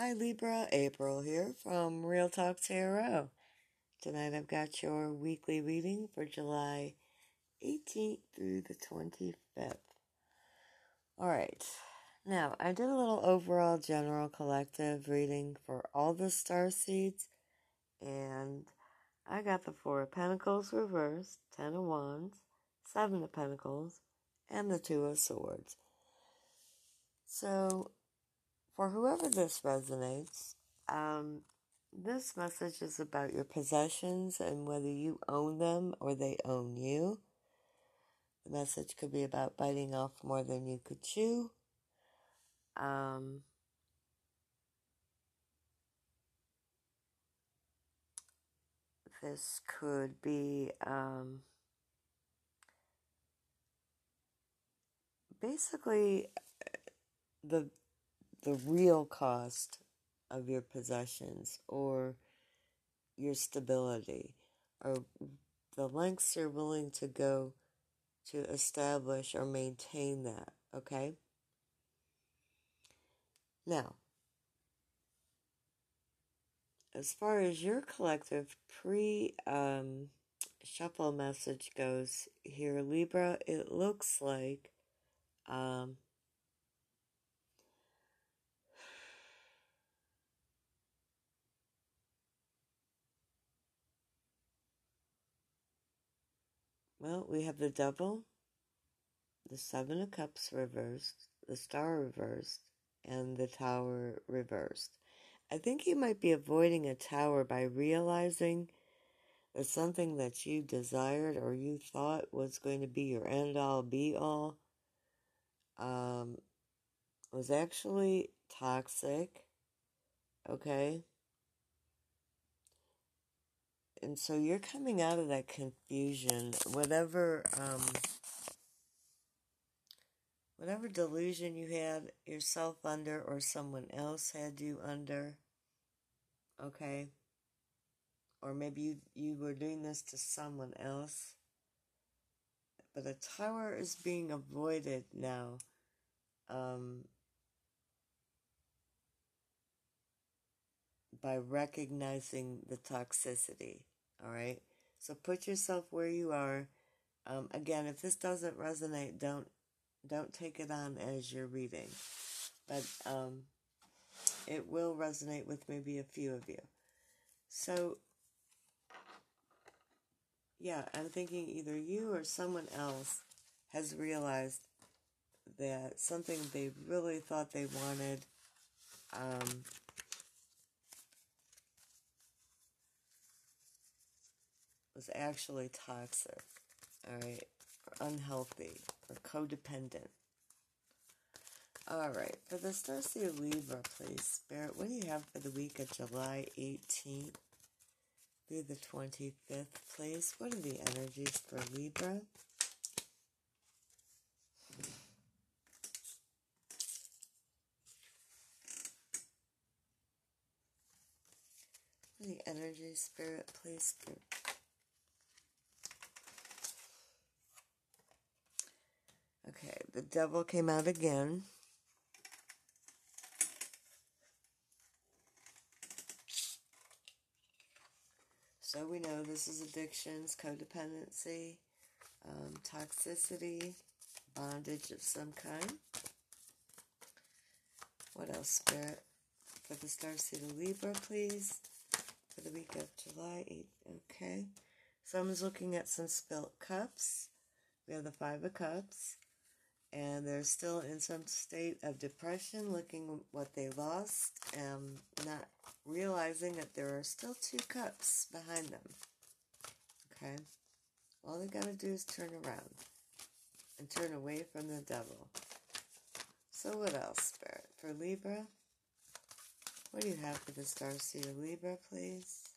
Hi Libra, April here from Real Talk Tarot. Tonight I've got your weekly reading for July 18th through the 25th. Alright, now I did a little overall general collective reading for all the star seeds, and I got the Four of Pentacles reversed, Ten of Wands, Seven of Pentacles, and the Two of Swords. So, for whoever this resonates, um, this message is about your possessions and whether you own them or they own you. The message could be about biting off more than you could chew. Um, this could be um, basically the the real cost of your possessions or your stability or the lengths you're willing to go to establish or maintain that, okay? Now, as far as your collective pre um, shuffle message goes here, Libra, it looks like um, Well, we have the Devil, the Seven of Cups reversed, the Star reversed, and the Tower reversed. I think you might be avoiding a tower by realizing that something that you desired or you thought was going to be your end all be all um, was actually toxic. Okay? And so you're coming out of that confusion, whatever um, whatever delusion you had yourself under or someone else had you under. Okay, or maybe you you were doing this to someone else. But a tower is being avoided now. Um, by recognizing the toxicity. All right. So put yourself where you are. Um, again, if this doesn't resonate, don't don't take it on as you're reading, but um, it will resonate with maybe a few of you. So, yeah, I'm thinking either you or someone else has realized that something they really thought they wanted um, was actually toxic, all right, or unhealthy, or codependent. All right, for the Starseed Libra, please, Spirit, what do you have for the week of July 18th through the 25th, please? What are the energies for Libra? the energy spirit please spirit Okay, the devil came out again. So we know this is addictions, codependency, um, toxicity, bondage of some kind. What else, Spirit? For the Star Seed of Libra, please. For the week of July 8th. Okay. Someone's looking at some spilt cups. We have the Five of Cups and they're still in some state of depression, looking what they lost, and not realizing that there are still two cups behind them. Okay? All they got to do is turn around and turn away from the devil. So, what else, Spirit? For Libra? What do you have for the Star Seed of Libra, please?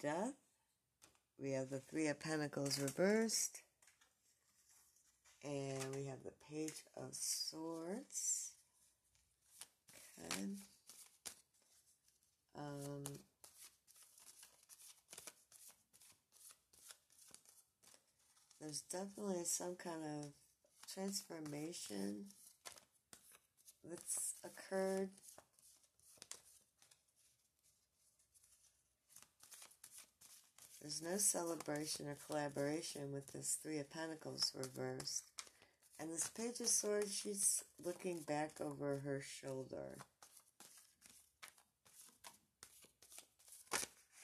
death. We have the Three of Pentacles reversed. And we have the Page of Swords. Okay. Um, there's definitely some kind of transformation that's occurred There's no celebration or collaboration with this Three of Pentacles reversed. And this Page of Swords, she's looking back over her shoulder.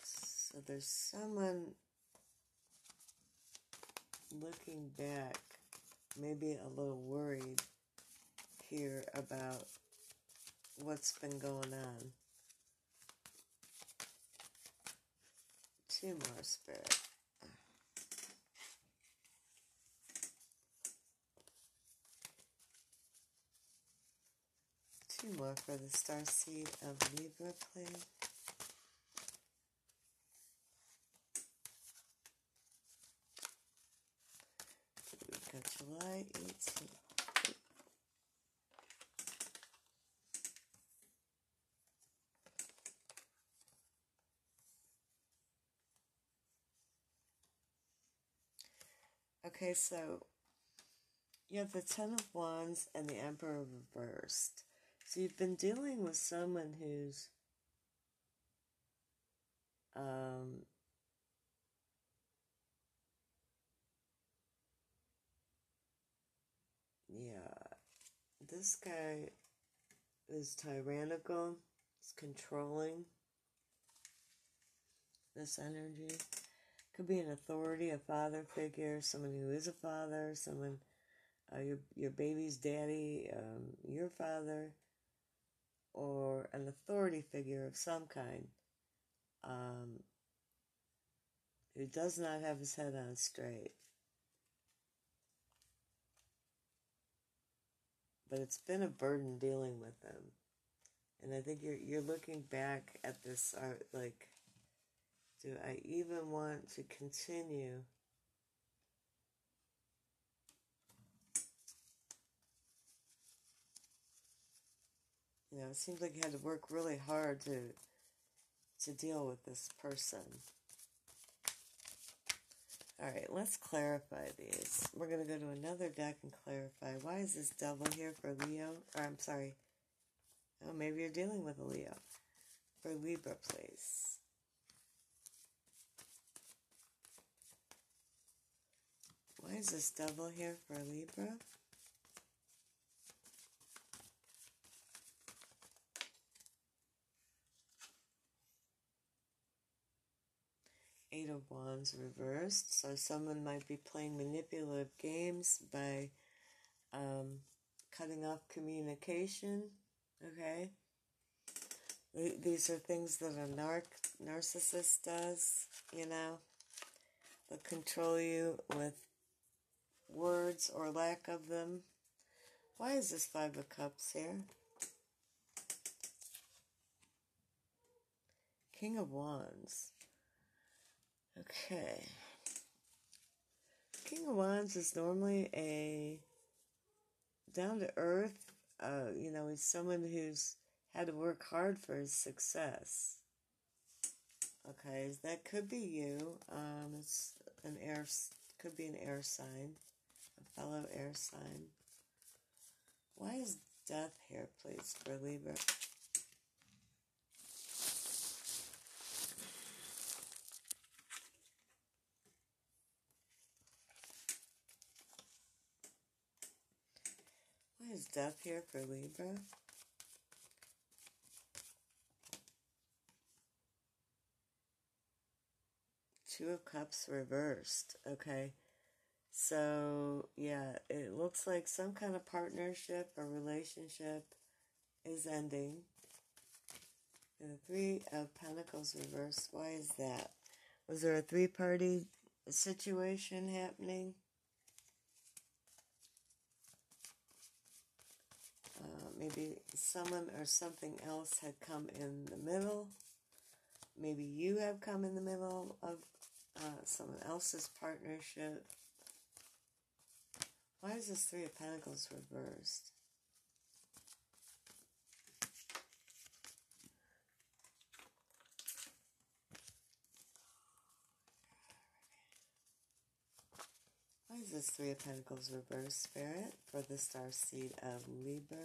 So there's someone looking back, maybe a little worried here about what's been going on. Two more spirit. Two more for the star seed of Libra, please. We've got July 18th. Okay, so you have the Ten of Wands and the Emperor reversed. So you've been dealing with someone who's um, yeah, this guy is tyrannical, he's controlling this energy. Could be an authority, a father figure, someone who is a father, someone, uh, your, your baby's daddy, um, your father, or an authority figure of some kind um, who does not have his head on straight. But it's been a burden dealing with them. And I think you're you're looking back at this art like do I even want to continue? You know, it seems like you had to work really hard to to deal with this person. All right, let's clarify these. We're going to go to another deck and clarify. Why is this devil here for Leo? Or I'm sorry. Oh, maybe you're dealing with a Leo. For Libra, please. Why is this devil here for Libra? Eight of Wands reversed. So someone might be playing manipulative games by um, cutting off communication. Okay? These are things that a narc narcissist does, you know. They'll control you with words or lack of them. Why is this Five of Cups here? King of Wands. Okay. King of Wands is normally a down to earth, uh, you know, he's someone who's had to work hard for his success. Okay, that could be you. Um, it's an air, could be an air sign fellow air sign. Why is death here, please, for Libra? Why is death here for Libra? Two of Cups reversed. Okay. So, yeah, it looks like some kind of partnership or relationship is ending. The Three of Pentacles reversed. Why is that? Was there a three party situation happening? Uh, maybe someone or something else had come in the middle. Maybe you have come in the middle of uh, someone else's partnership. Why is this Three of Pentacles reversed? Why is is this Three of Pentacles reversed, spirit for the star seed of Libra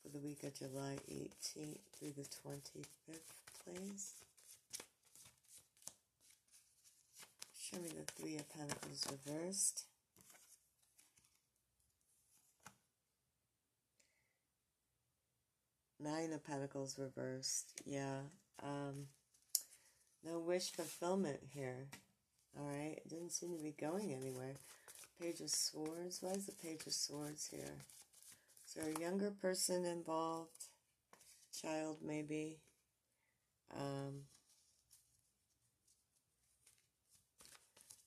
for the week of July 18th through the 25th, please? Show me the Three of Pentacles reversed. Nine of Pentacles reversed. Yeah. Um, no wish fulfillment here. Alright. It didn't seem to be going anywhere. Page of Swords. Why is the Page of Swords here? Is there a younger person involved? Child, maybe. Um,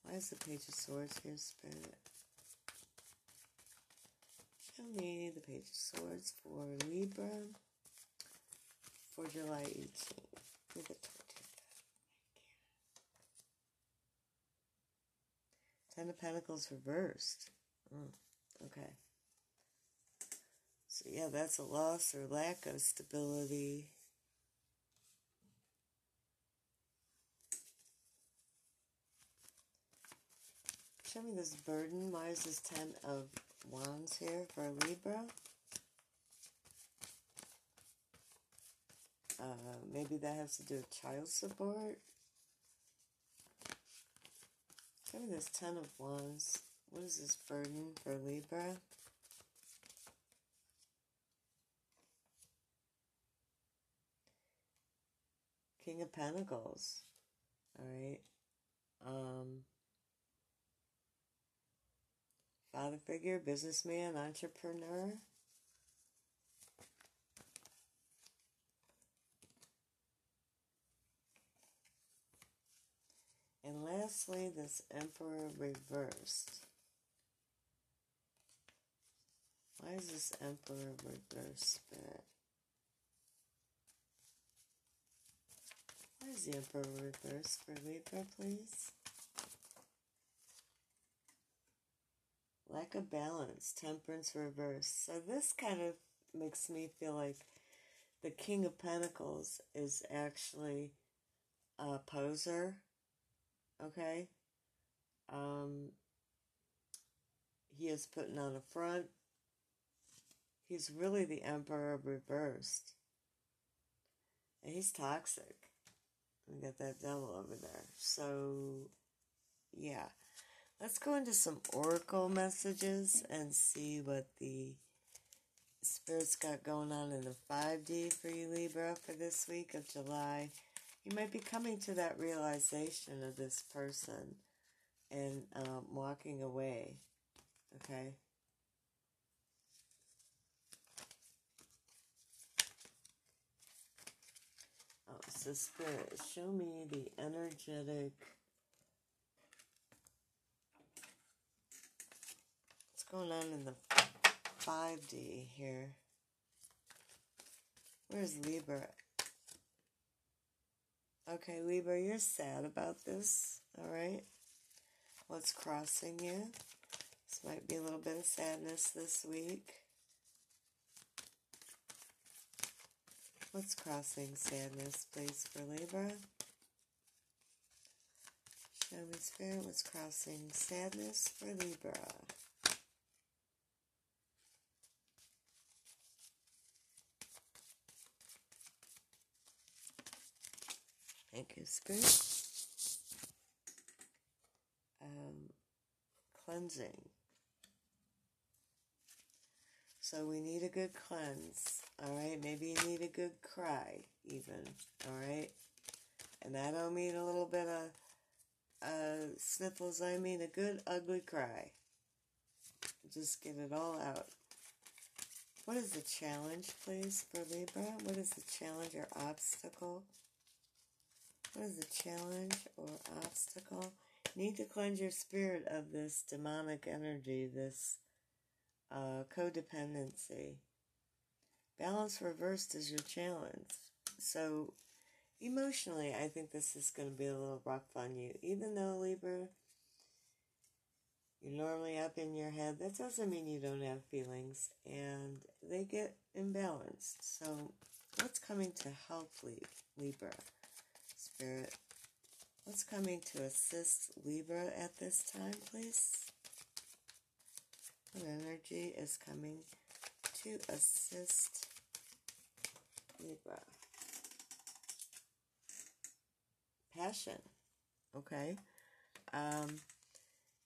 why is the Page of Swords here, Spirit? Show me the Page of Swords for Libra for July 18th through the 25th. Ten of Pentacles reversed. Oh, okay. So, yeah, that's a loss or lack of stability. Show me this burden. Why is this Ten of Wands here for Libra? Uh, maybe that has to do with child support. Show me this Ten of Wands. What is this burden for Libra? King of Pentacles. All right. Um, father figure, businessman, entrepreneur. And lastly, this Emperor reversed. Why is this Emperor reversed, Spirit? Why is the Emperor reversed for Libra, please? Lack of balance, temperance reversed. So this kind of makes me feel like the King of Pentacles is actually a poser, okay? Um, he is putting on a front. He's really the Emperor reversed. And he's toxic. We got that devil over there. So, yeah. Let's go into some oracle messages and see what the spirits got going on in the 5D for you, Libra, for this week of July. You might be coming to that realization of this person and um, walking away. Okay? Oh, so Spirit, show me the energetic. What's going on in the 5D here? Where's Libra? Okay, Libra, you're sad about this, alright? What's crossing you? This might be a little bit of sadness this week. What's crossing sadness, please, for Libra? Show me, Spirit, what's crossing sadness for Libra? Thank you, Spirit. Um, cleansing. So we need a good cleanse. All right, maybe you need a good cry, even. All right, and I don't mean a little bit of uh, sniffles. I mean a good ugly cry. Just get it all out. What is the challenge, please, for Libra? What is the challenge or obstacle? What is the challenge or obstacle? Need to cleanse your spirit of this demonic energy, this uh, codependency. Balance reversed is your challenge. So, emotionally, I think this is going to be a little rough on you. Even though, Libra, you're normally up in your head, that doesn't mean you don't have feelings. And they get imbalanced. So, what's coming to help Libra? Spirit. What's coming to assist Libra at this time, please? What energy is coming to assist Libra? Passion. Okay. Um,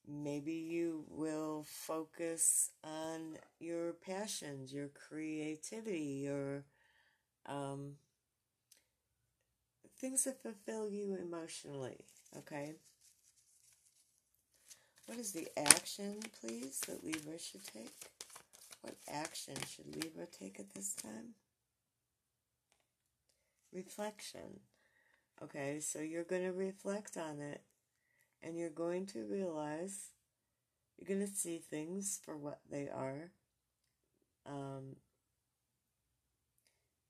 maybe you will focus on your passions, your creativity, your um, things that fulfill you emotionally, okay? What is the action, please, that Libra should take? What action should Libra take at this time? Reflection. Okay, so you're going to reflect on it and you're going to realize you're going to see things for what they are. Um,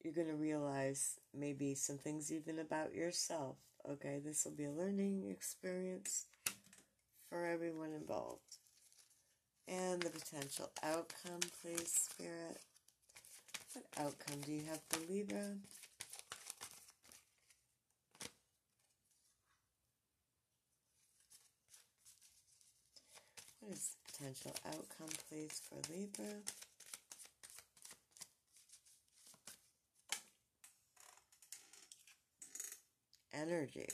you're going to realize maybe some things even about yourself. Okay, this will be a learning experience for everyone involved. And the potential outcome, please, Spirit. What outcome do you have for Libra? What is the potential outcome, please, for Libra? Energy.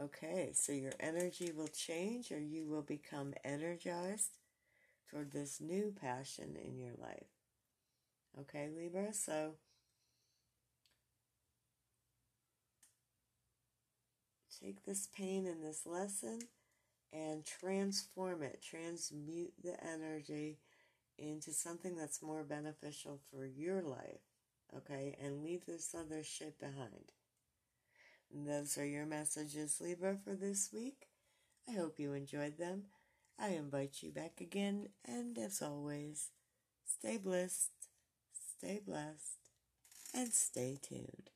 Okay, so your energy will change or you will become energized toward this new passion in your life. Okay, Libra, so take this pain and this lesson and transform it, transmute the energy into something that's more beneficial for your life. Okay, and leave this other shit behind. Those are your messages, Libra, for this week. I hope you enjoyed them. I invite you back again, and as always, stay blessed, stay blessed, and stay tuned.